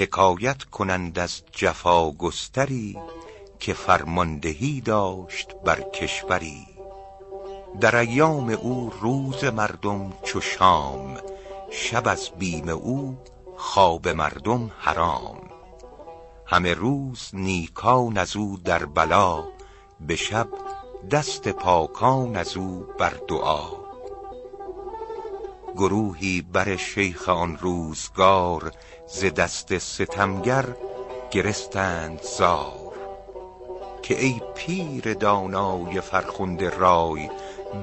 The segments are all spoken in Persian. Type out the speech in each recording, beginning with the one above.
حکایت کنند از جفا گستری که فرماندهی داشت بر کشوری. در ایام او روز مردم چو شام شب از بیم او خواب مردم حرام. همه روز نیکان از او در بلا به شب دست پاکان از او بر دعا. گروهی بر شیخ آن روزگار ز دست ستمگر گرستند زار. که ای پیر دانای فرخنده رای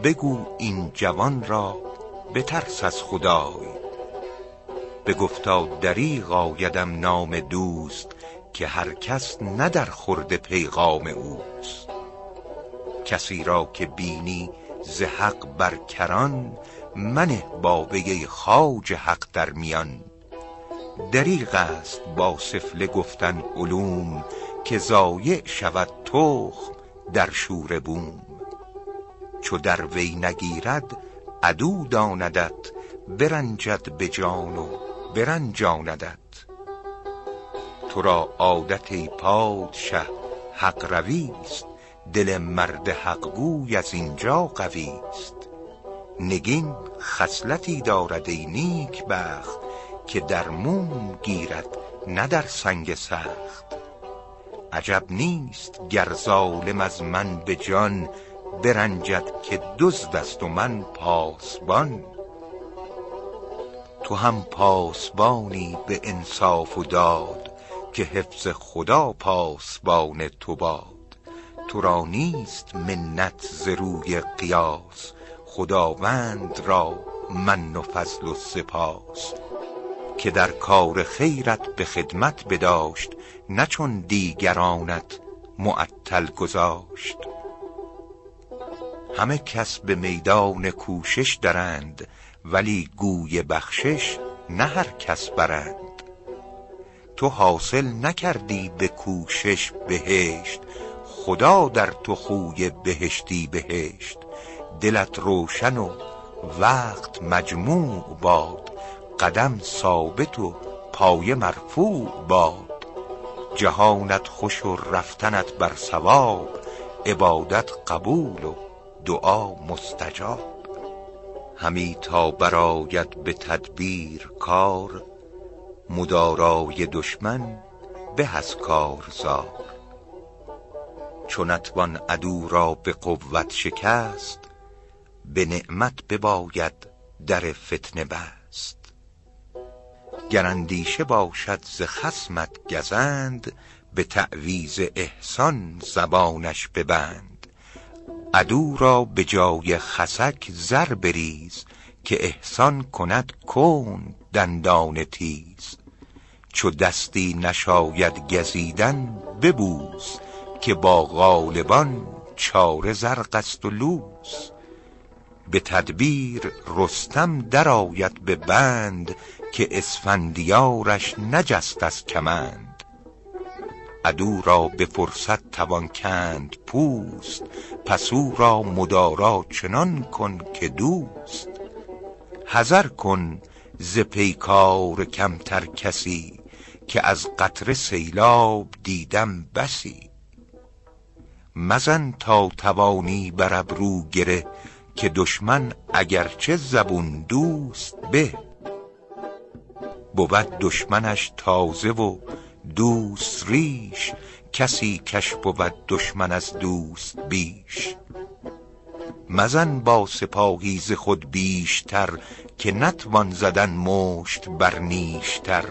بگو این جوان را بترس از خدای. بگفتا دریغ آیدم نام دوست که هر کس نه در خورد پیغام اوست. کسی را که بینی ز حق بر کران منه با وی خواجه حق در میان. دریغ است با سفله گفتن علوم که ضایع شود تخم در شوره بوم. چو در وی نگیرد عدو داندت برنجد به جان و برنجاندت. تو را عادت پادشه حق رویست دل مرد حق گوی از اینجا قویست. نگین خصلتی دارد ای نیک بخت که در موم گیرد نه در سنگ سخت. عجب نیست گر ظالم از من به جان برنجد که دزد است و من پاسبان. تو هم پاسبانی به انصاف و داد که حفظ خدا پاسبان تو باد. تو را نیست منت ز روی قیاس خداوند را من و فضل و سپاس که در کار خیرت به خدمت بداشت نه چون دیگرانت معطل گذاشت. همه کس به میدان کوشش درند ولی گوی بخشش نه هر کس برند. تو حاصل نکردی به کوشش بهشت خدا در تو خوی بهشتی بهشت. دلت روشن و وقت مجموع باد. قدم ثابت و پایه مرفوع باد. جهانت خوش و رفتنت بر ثواب. عبادت قبول و دعا مستجاب. همی تا برآید به تدبیر کار مدارای دشمن به از کارزار چو نتوان عدو را به قوت شکست به نعمت بباید در فتنه بست. گر اندیشه باشد ز خصمت گزند به تعویذ احسان زبانش ببند. عدو را به جای خسک زر بریز که احسان کند کند دندان تیز. چو دستی نشاید گزیدن ببوس که با غالبان چاره زرق است و لوس. به تدبیر رستم درآید به بند که اسفندیارش نجست از کمند. عدو را به فرصت توان کند پوست پس او را مدارا چنان کن که دوست. حذر کن ز پیکار کمتر کسی که از قطره سیلاب دیدم بسی. مزن تا توانی بر ابرو گره که دشمن اگرچه زبون دوست به. بود دشمنش تازه و دوست ریش. کسی کش بود دشمن از دوست بیش. مزن با سپاهی ز خود بیشتر که نتوان زدن مشت بر نیشتر.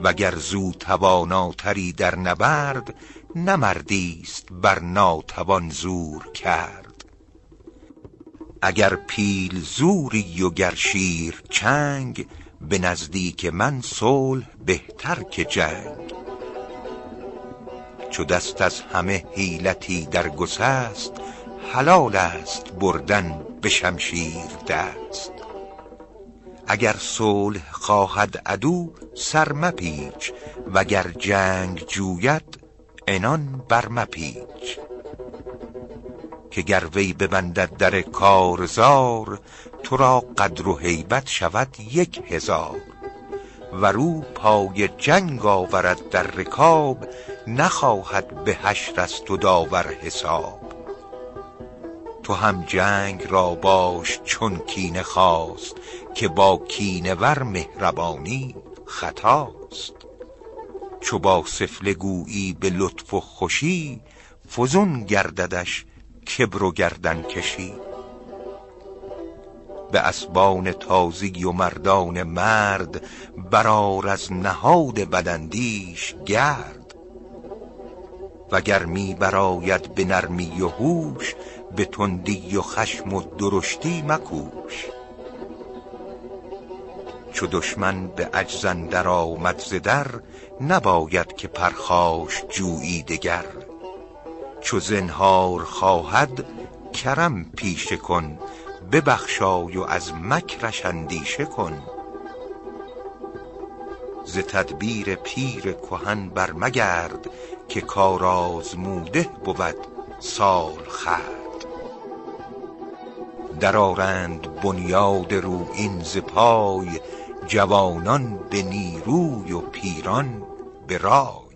وگر زو تواناتری در نبرد نه مردیست بر ناتوان زور کرد. اگر پیل زوری و گر شیر چنگ به نزدیک من صلح بهتر که جنگ. چو دست از همه حیلتی در گسست حلال است بردن به شمشیر دست. اگر صلح خواهد عدو سر مپیچ وگر جنگ جوید عنان بر مپیچ. که گر وی ببندد در کارزار تو را قدر و هیبت شود یک هزار. و رو پای جنگ آورد در رکاب نخواهد به حشر است و داور حساب. تو هم جنگ را باش چون کینه خواست که با کینه ور مهربانی خطاست. چو با سفله گویی به لطف و خوشی فزون گرددش کبر و گردن کشی. به اسبان تازی و مردان مرد برار از نهاد بداندیش گرد. وگر می براید به نرمی و هوش به تندی و خشم و درشتی مکوش. چو دشمن به عجز اندر آمد ز در نباید که پرخاش جویی دگر. چو زنهار خواهد کرم پیشه کن. ببخشای و از مکرش اندیشه کن. ز تدبیر پیر کهن بر مگرد که کار آزموده بود سالخورد درآرند بنیاد رویین ز پای جوانان به نیروی و پیران به رای.